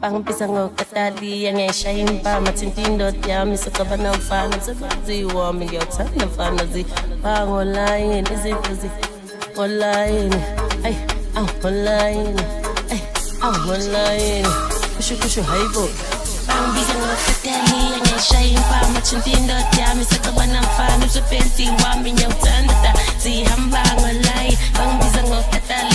bangibiza ngokatali angeshaya impama thinta indoda yami sicaba namfana msebenzi wami ngiyawuthanda mfana zibangolayini izinto zingolayini ayi angolayini ayi angolayini kusho kusho hayibo bangibiza ngokatali angeshaya impama thinta indoda yami sicaba namfana msebenzi wami ngiyawuthanda zihamba ngolayini bangibiza ngokatali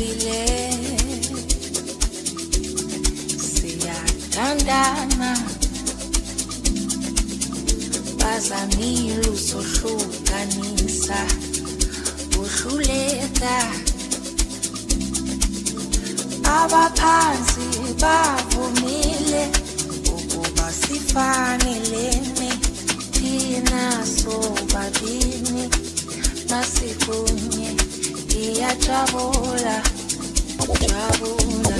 sonwabile siyathandana. Bazamile usohlukanisa uhluleka abaphansi bavumile ukuba sifanelene thina sobabini masikunye iyajabula jabula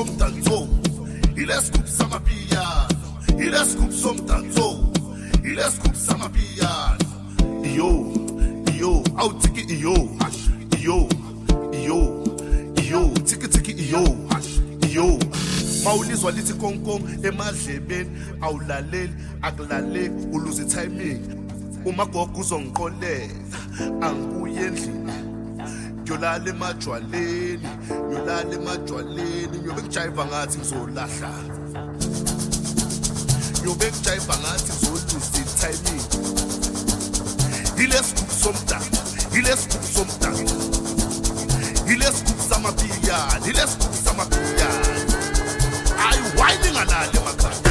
somdanso ilesigubhu samapiano ilesigubhu somdanso ilesigubhu samapiano iyo iyo awuthiki iyo. Iyo iyo iyo thikithiki iyo. Iyo mawulizwa lithi konkom emadlebeni awulaleli akulaleli uluze timing umagogo uzongiqolela angibuye endlini. ngiyolala emajwaleni ngiyolala emajwaleni ngiyobe ngijayiva ngathi ngizolahla. Ngiyobe ngijayiva ngathi ngizoluza itiming. Yile sigubhu somdaka yile sigubhu somdaka. Yile sigubhu samapiyana yile sigubhu samapiyana ayi wayiningalali emakhaya?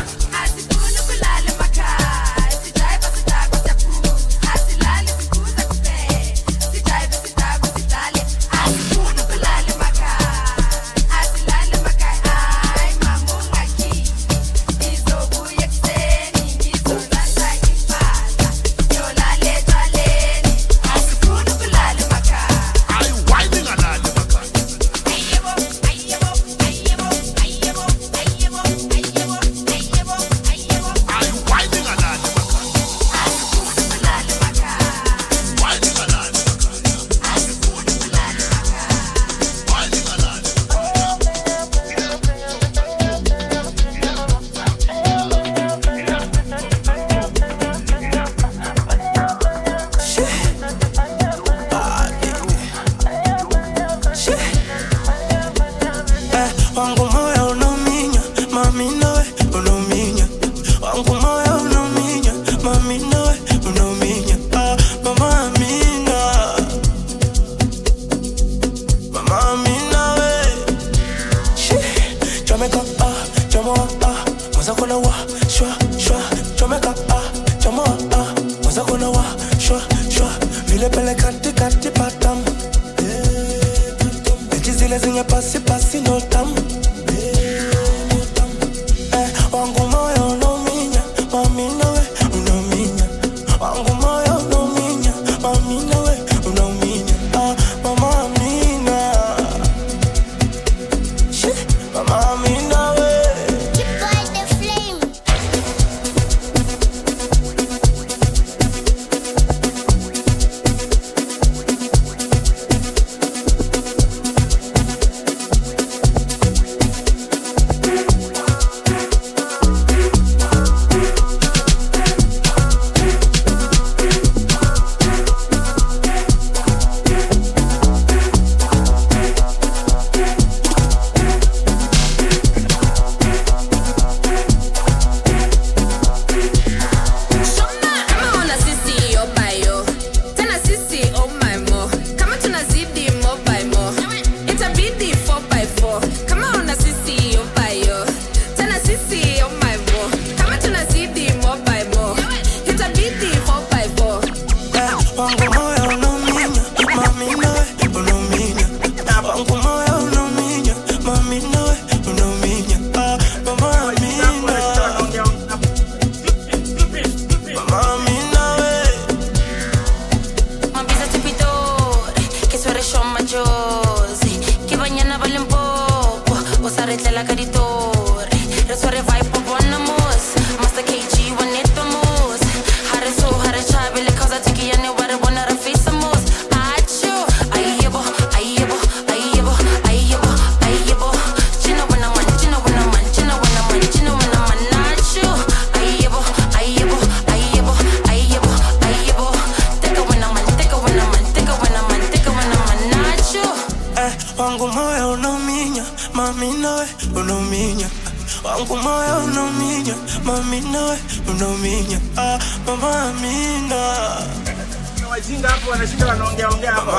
Mzinga hapo wanashinda wanaongea ongea hapa.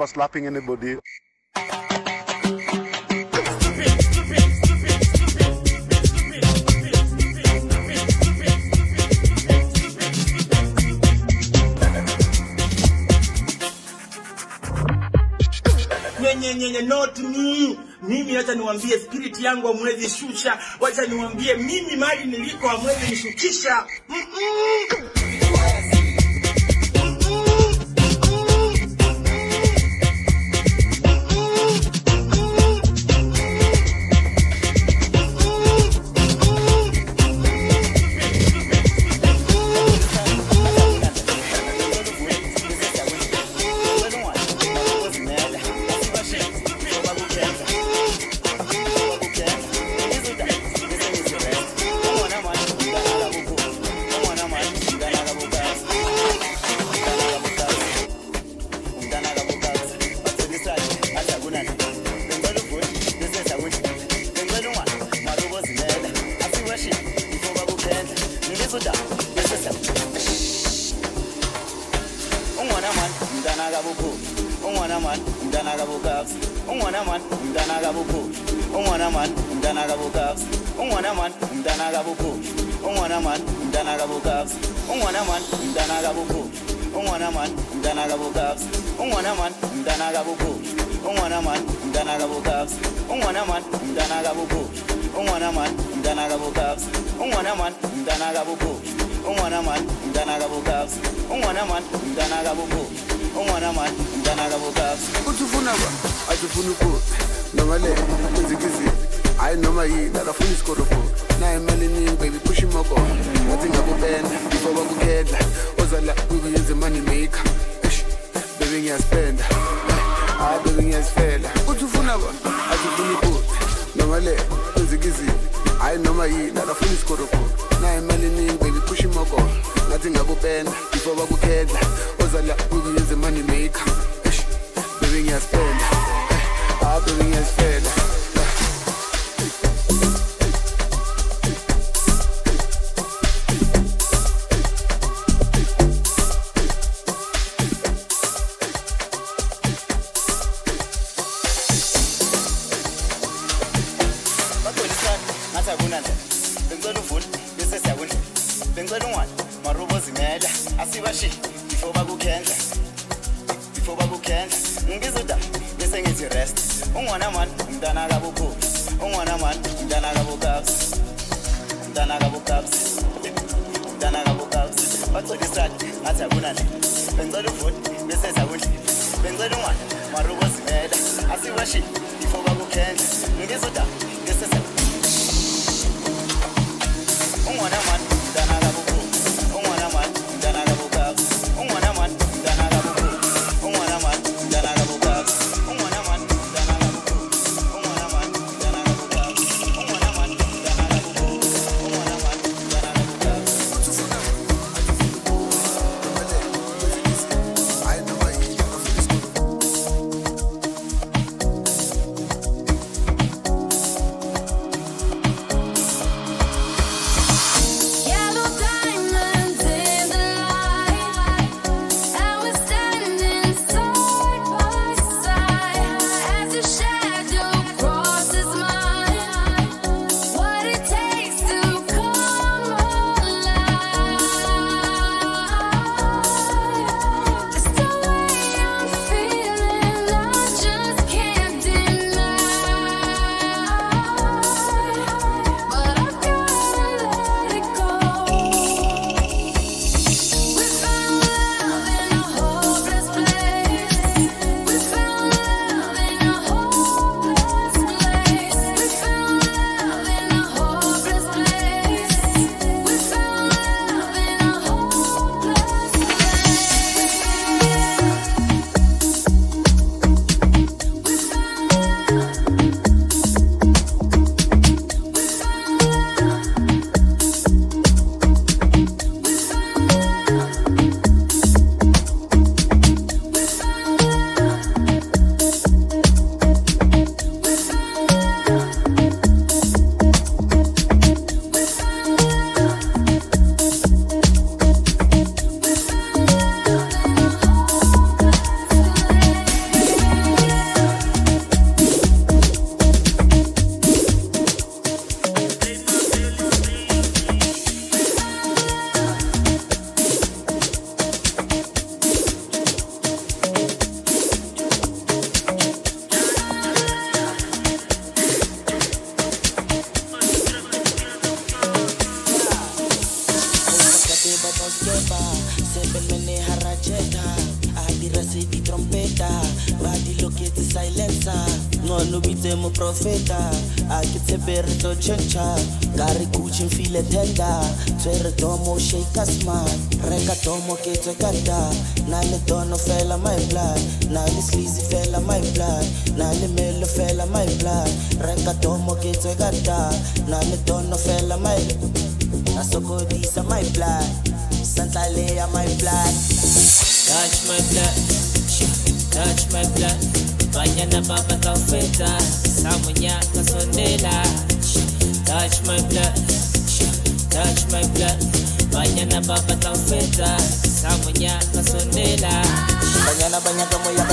remember slapping anybody. not me mimi wacha niwambie spirit yangu amwezi shusha wacha niwambie mimi mali niliko amwezi nishukisha mm -mm.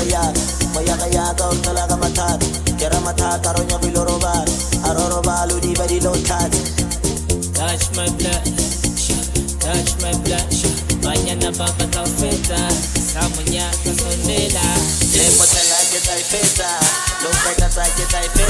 kaya Kaya kaya ka on talaga matat Kera mata karonya biloroba Aroroba ludi badi lontat Touch my blood Touch my blood Mañana papa ta feta Sa muñeca sonera Lemo talaga tayo feta Lumpay na tayo tayo feta.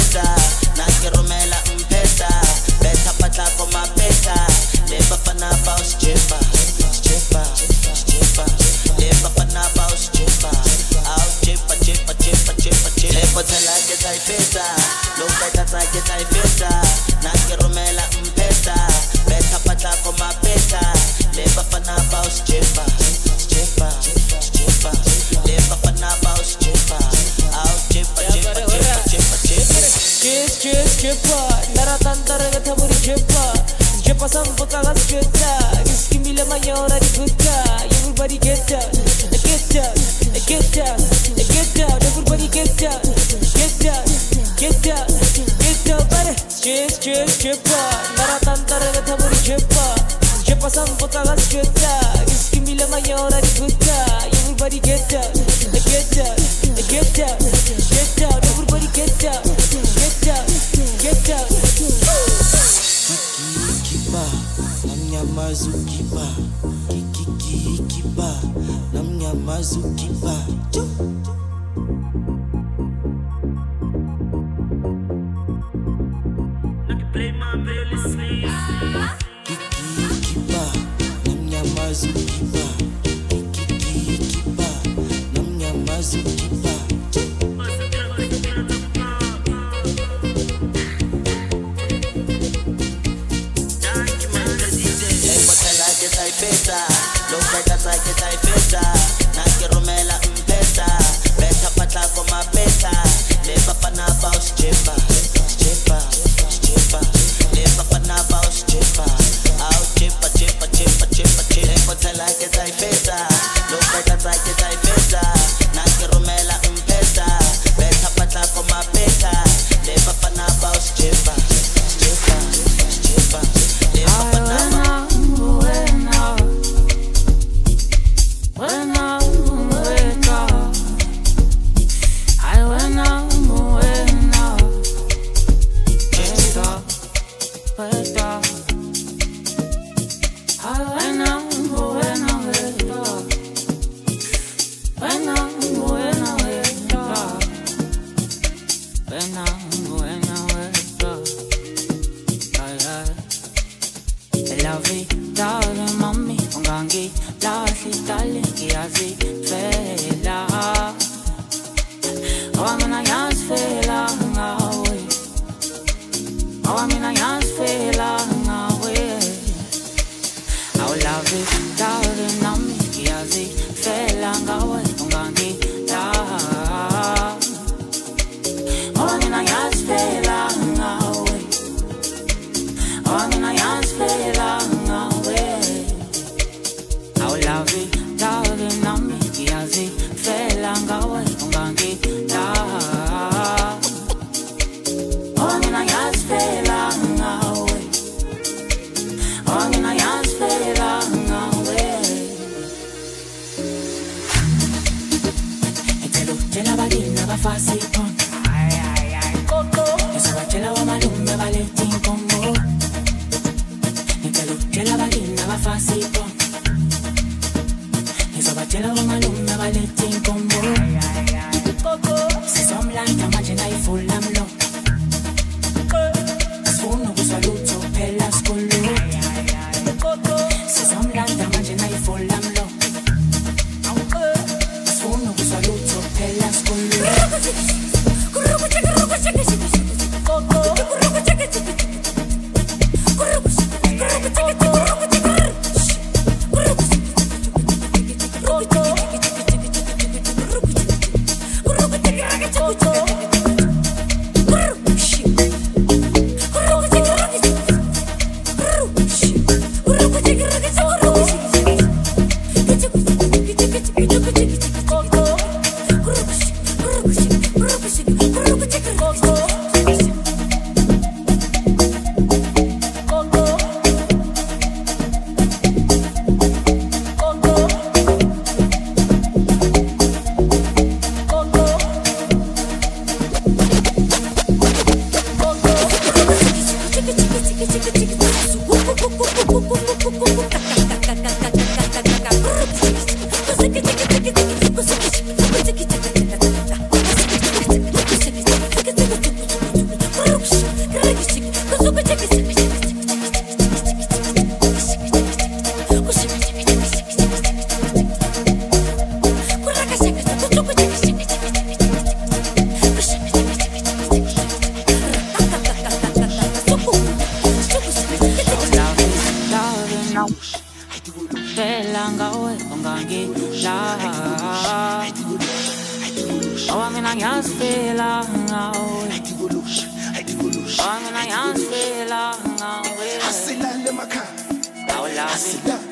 batshela bomalume balethe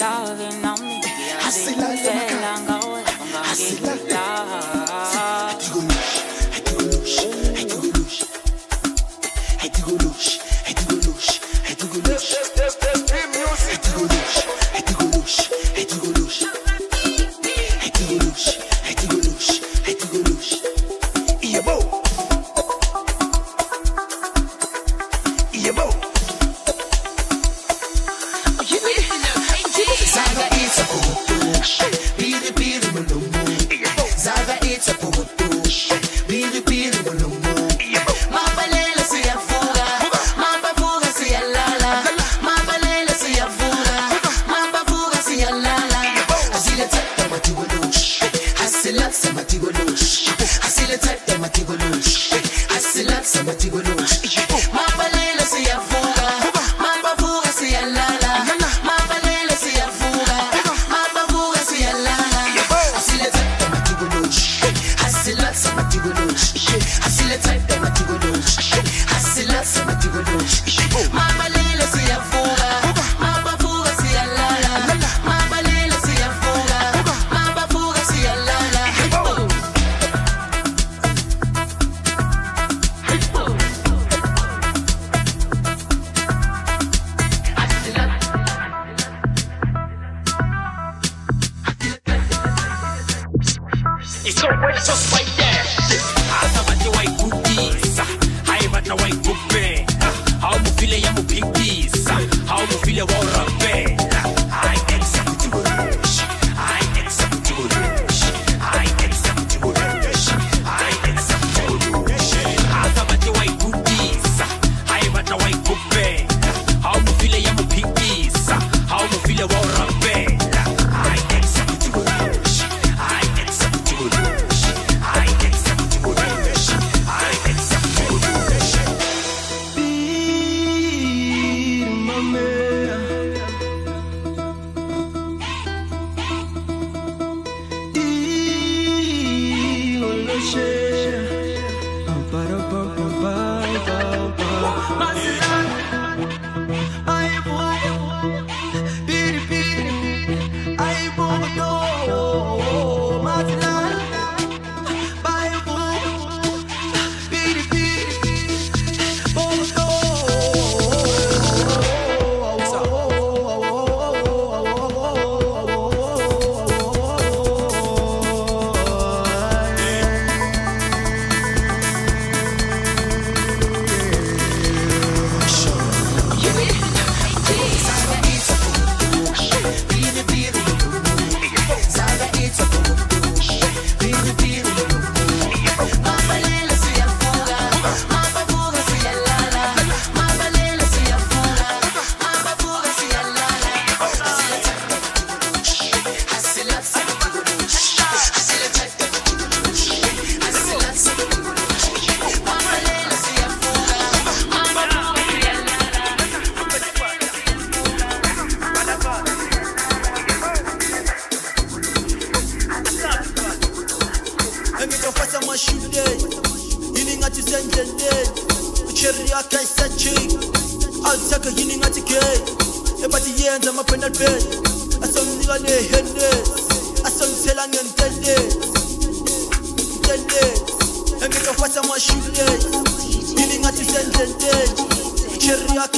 on me. I see life in my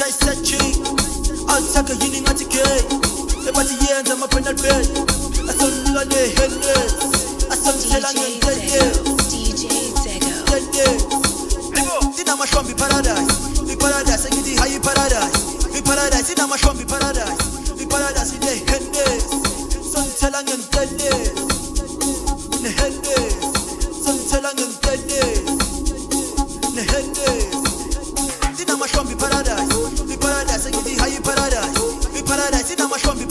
hlayihlayihlayi azithage yini ngathi gay ebathi yenza ama-penal bed asolulula ne-henwe asamthelela ngentete inamahlombi paradise. Iparadise engithi hayi paradise. Iparadise inamahlombi paradise. Iparadise ine-henwe somthela ngentete sangue de raio e paradise. E paradise, e dá umas combi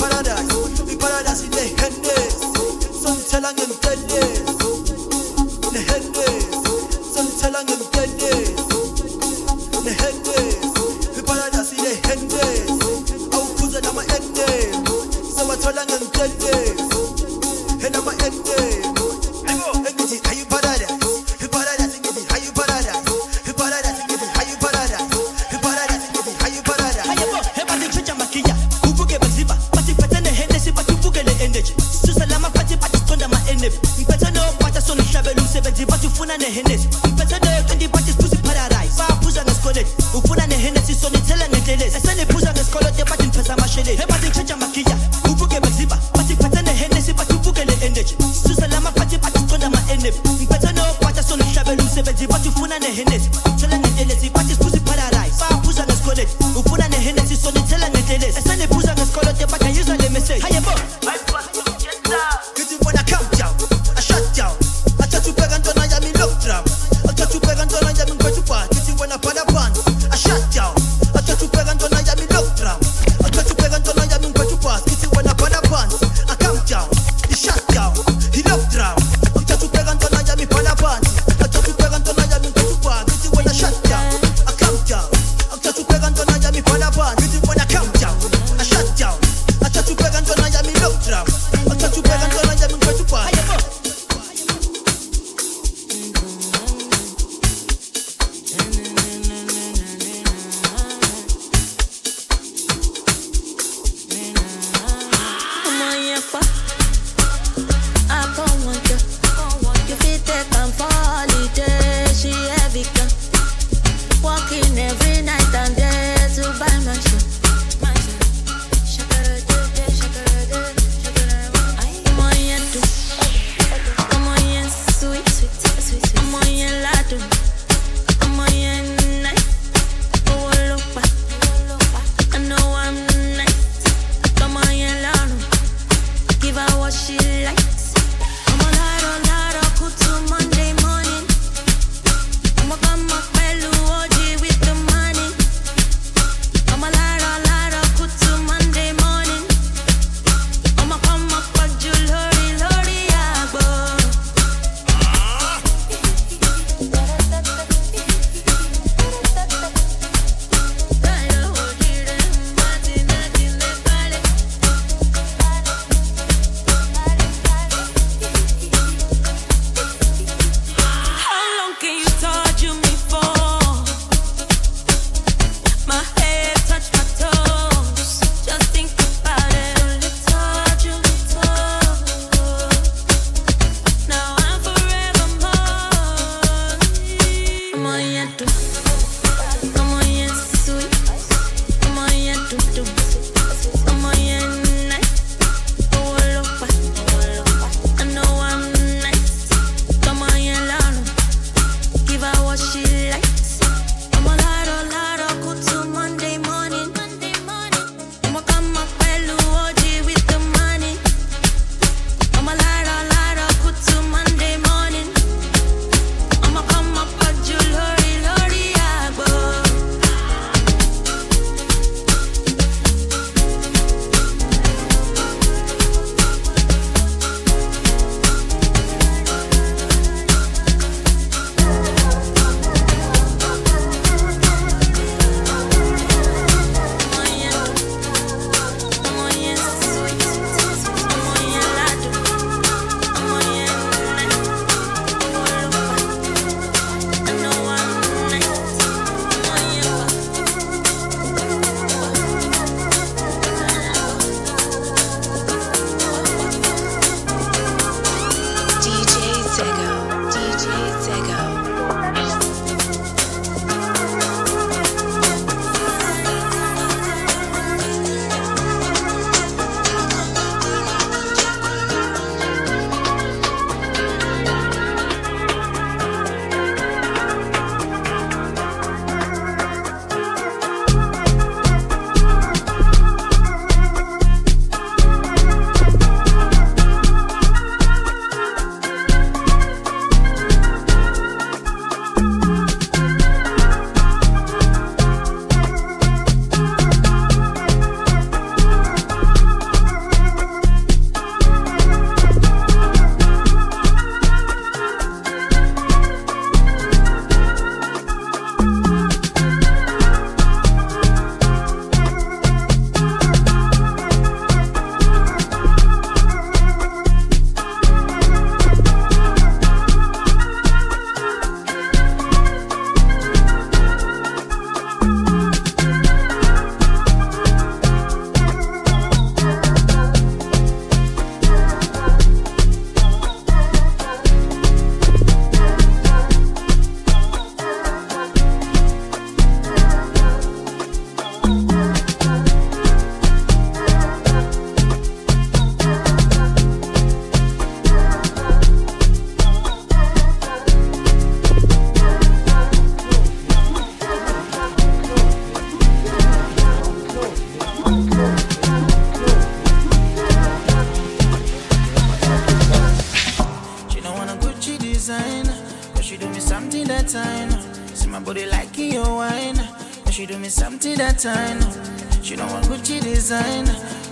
that I know. She don't want Gucci design,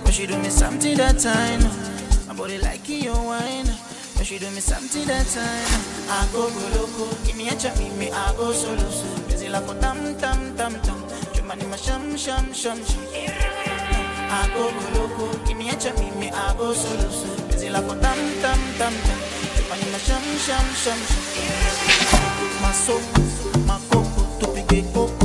but she do me something that time. I know. My body like your wine, but she do me something that I know. I go go loco, give me a chop, me I go solo so. Busy like a tam tam tam tam, Jumani ma sham sham sham sham. I go go loco, give me a chop, me I go solo so. Busy like a tam tam tam tam, Jumani ma sham sham sham sham. Maso, makopo, tupige koko, kwa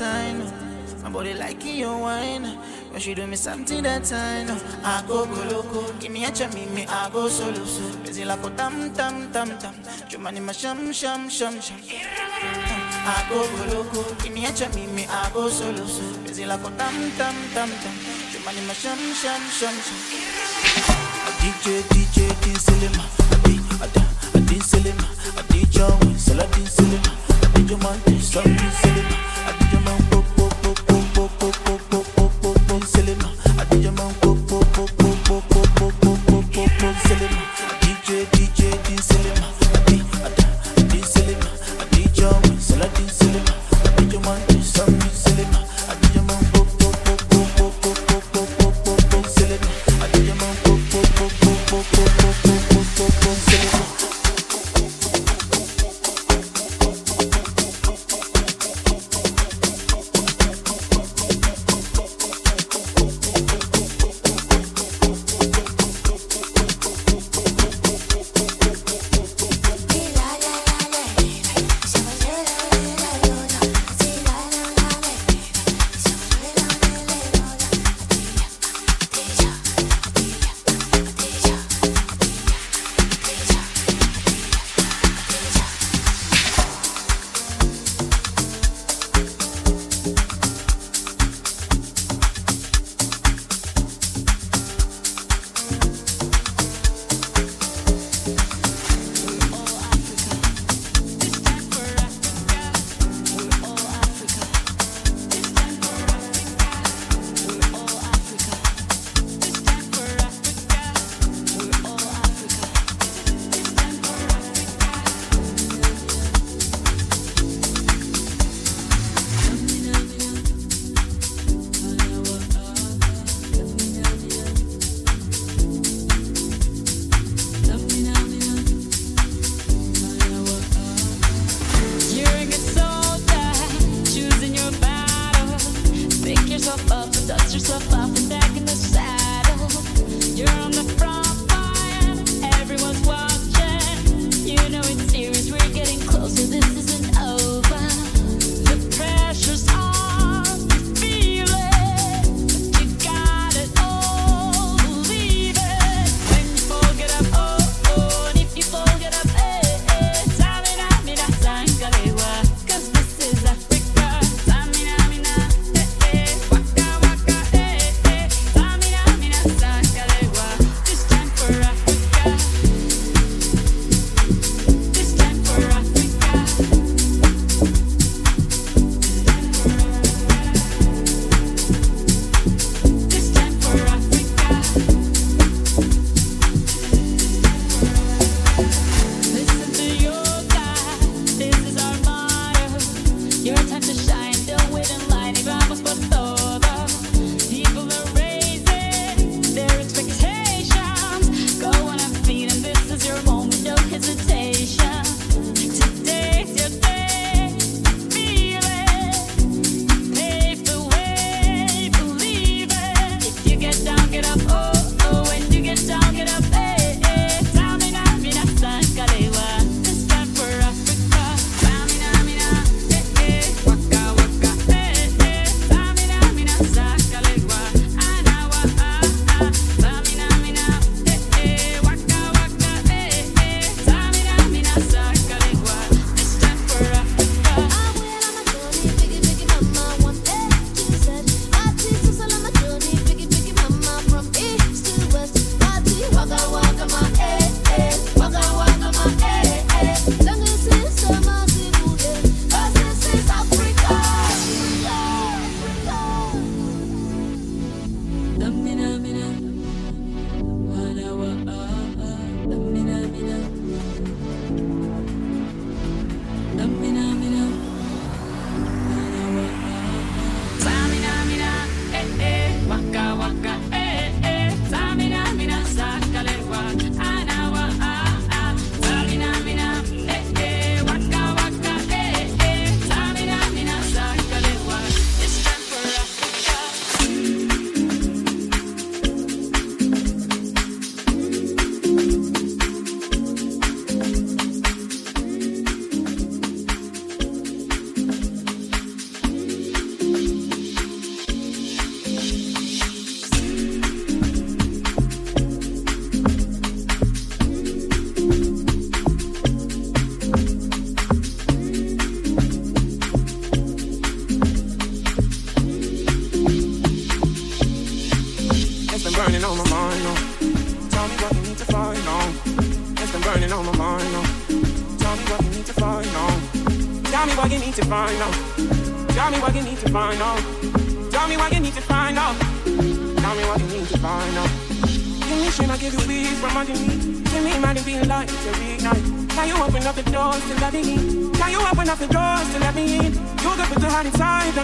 I. My body liking your wine, cause she do me something that know. I go go loco, give me a chance, me I go solo so. Busy like a tam tam tam tam, Jumani ma sham sham sham sham. I go go loco, give me a chance, me I go solo so. Busy like a tam tam tam tam, Jumani ma sham sham sham sham. DJ DJ din selema, adi ada adin selema, adi jawi sala din selema, adi jaman sam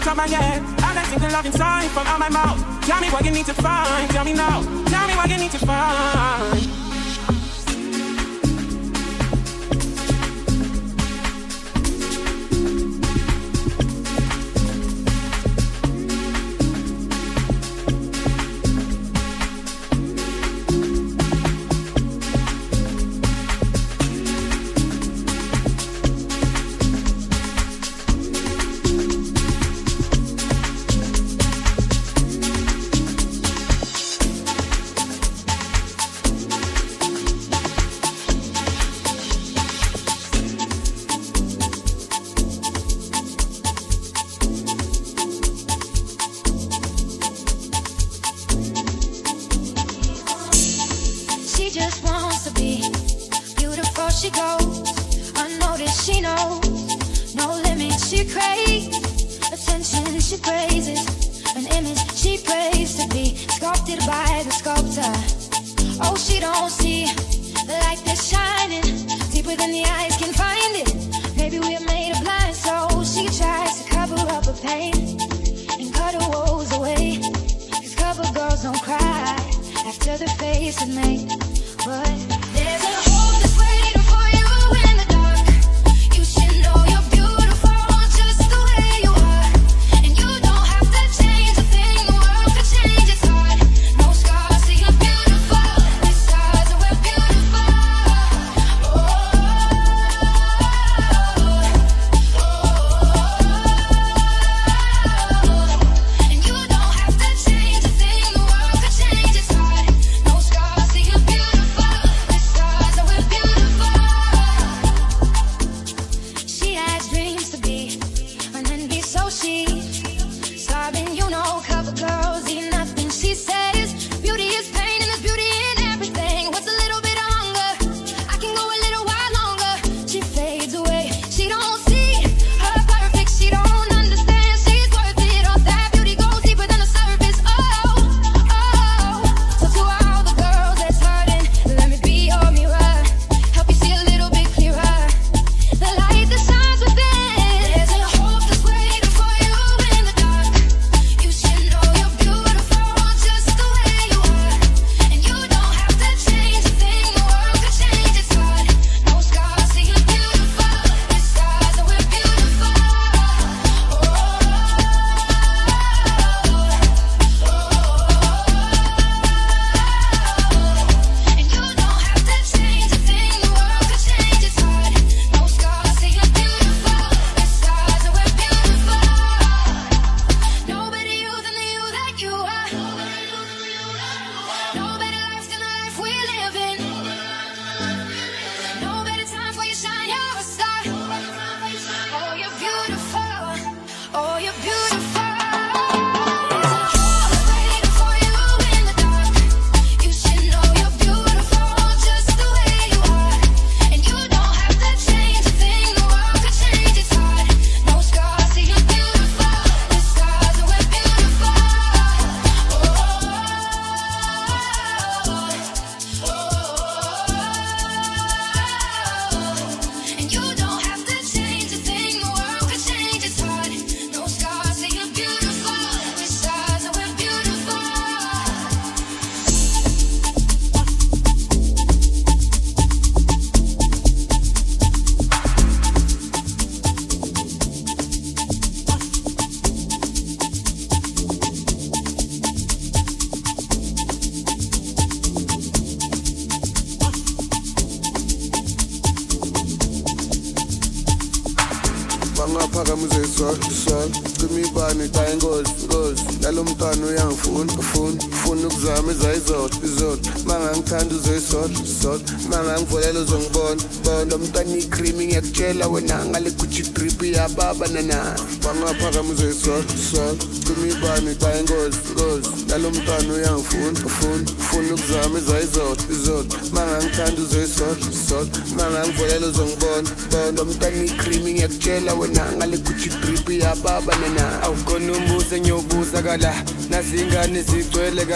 top my head. I got single love inside from out my mouth. Tell me what you need to find. Tell me now. Tell me what you need to find. An image she prays to be sculpted by the sculptor. Oh, she don't see the light that's shining deeper than the eyes can find it. Maybe we're made of blind so She tries to cover up her pain and cut her woes away. Cause cover girls don't cry after the face is made.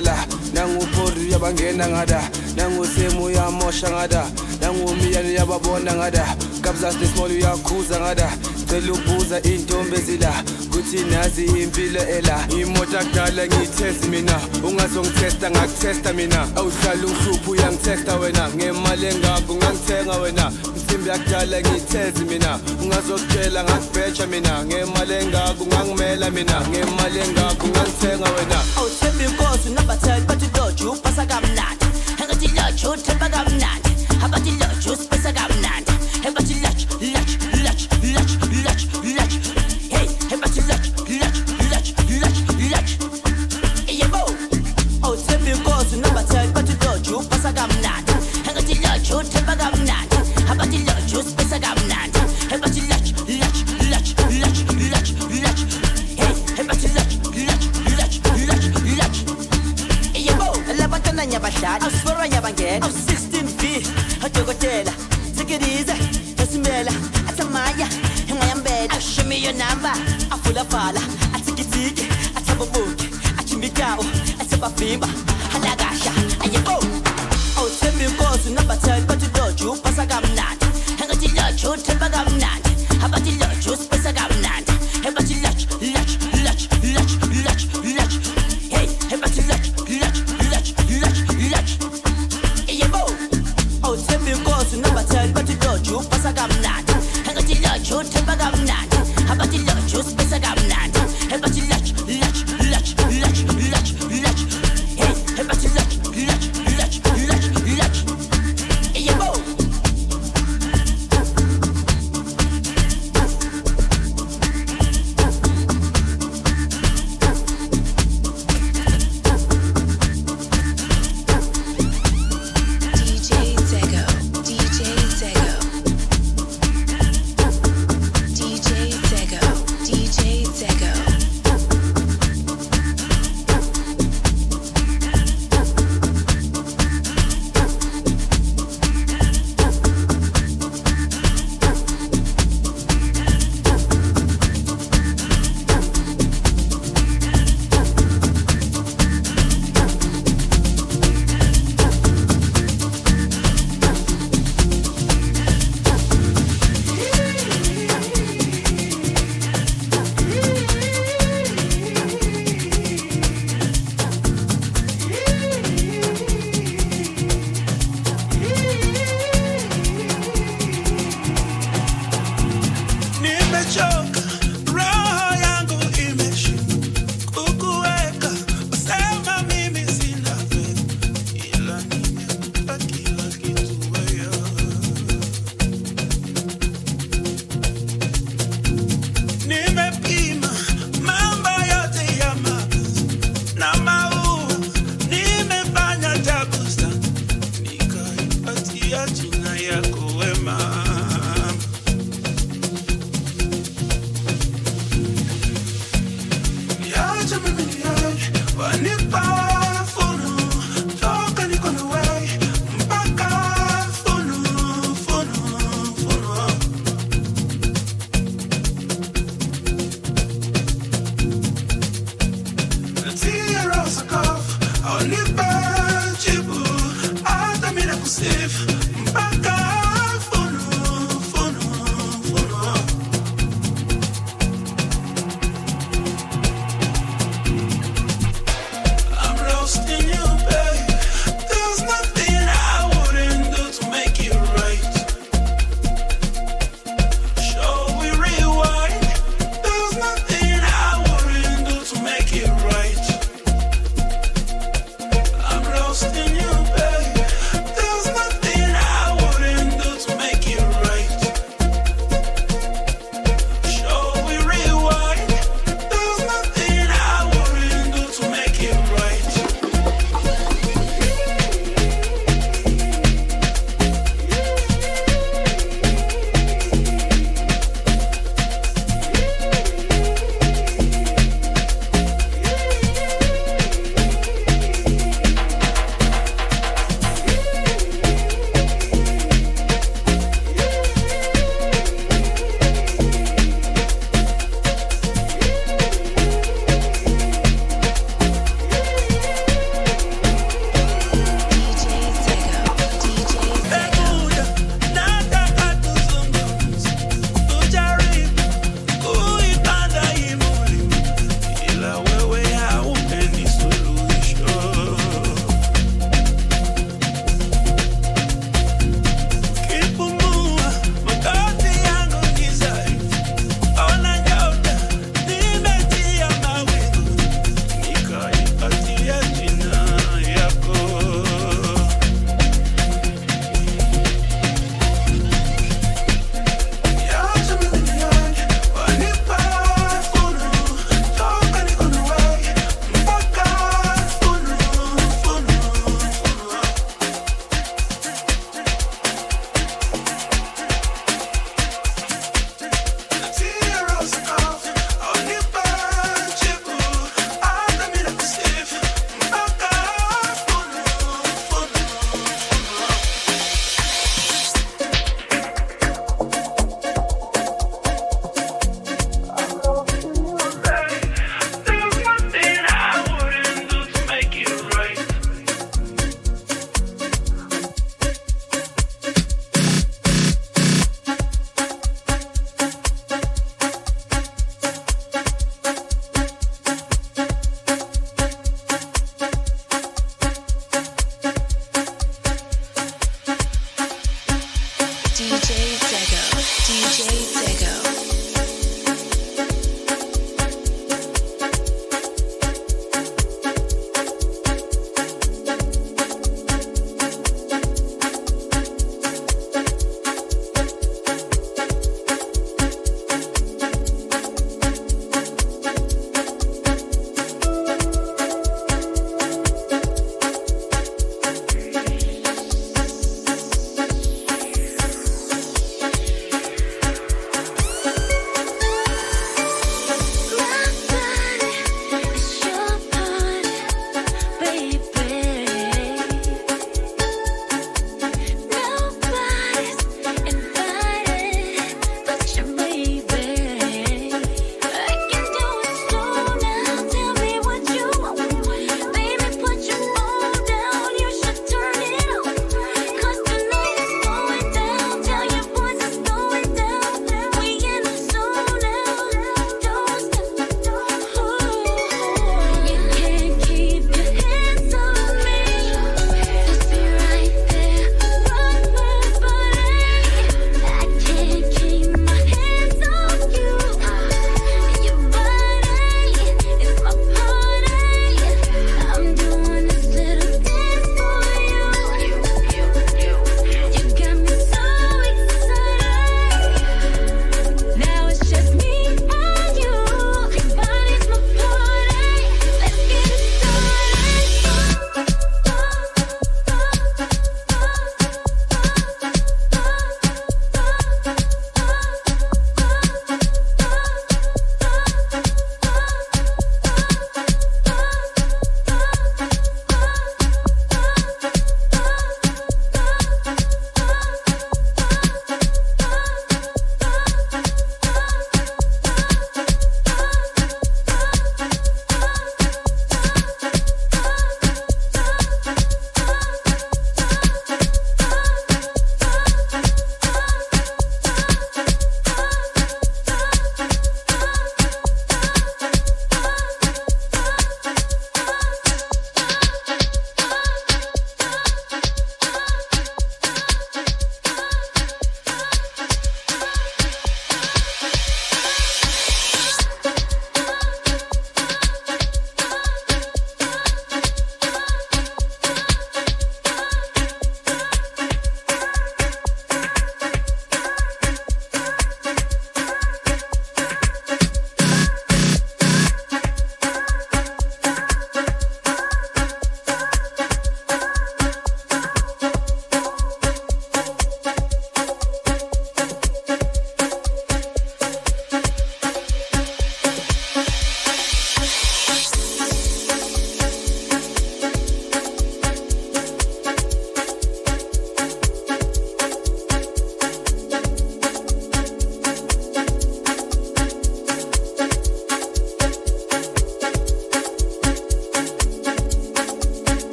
ngada la nangupori yabangena ngada. Nangusemu yamosha ngada. Nangumiyani yababona ngada. Kabzastismol uyakhuza ngada. Ngicela ukubuza intombi ezila kuthi nazi impilo ela. Imoto akudala ngiyithest mina ungazongithesta ngakuthesta mina. Awuhlala uhluphu uyangithesta wena. Ngemali engako ngangithenga wena. Insimbi yakudala ngiyithezi mina. Ungazokutshela ngakubheja mina. Ngemali engako ngangimela mina. Ngemali engako ngangithenga wena. Awuthembi inkosi number 10 but iloje upasa kamnandi. Engathi iloje uthemba kamnandi. Abathi iloje usipesa kamnandi. Ebathi iloje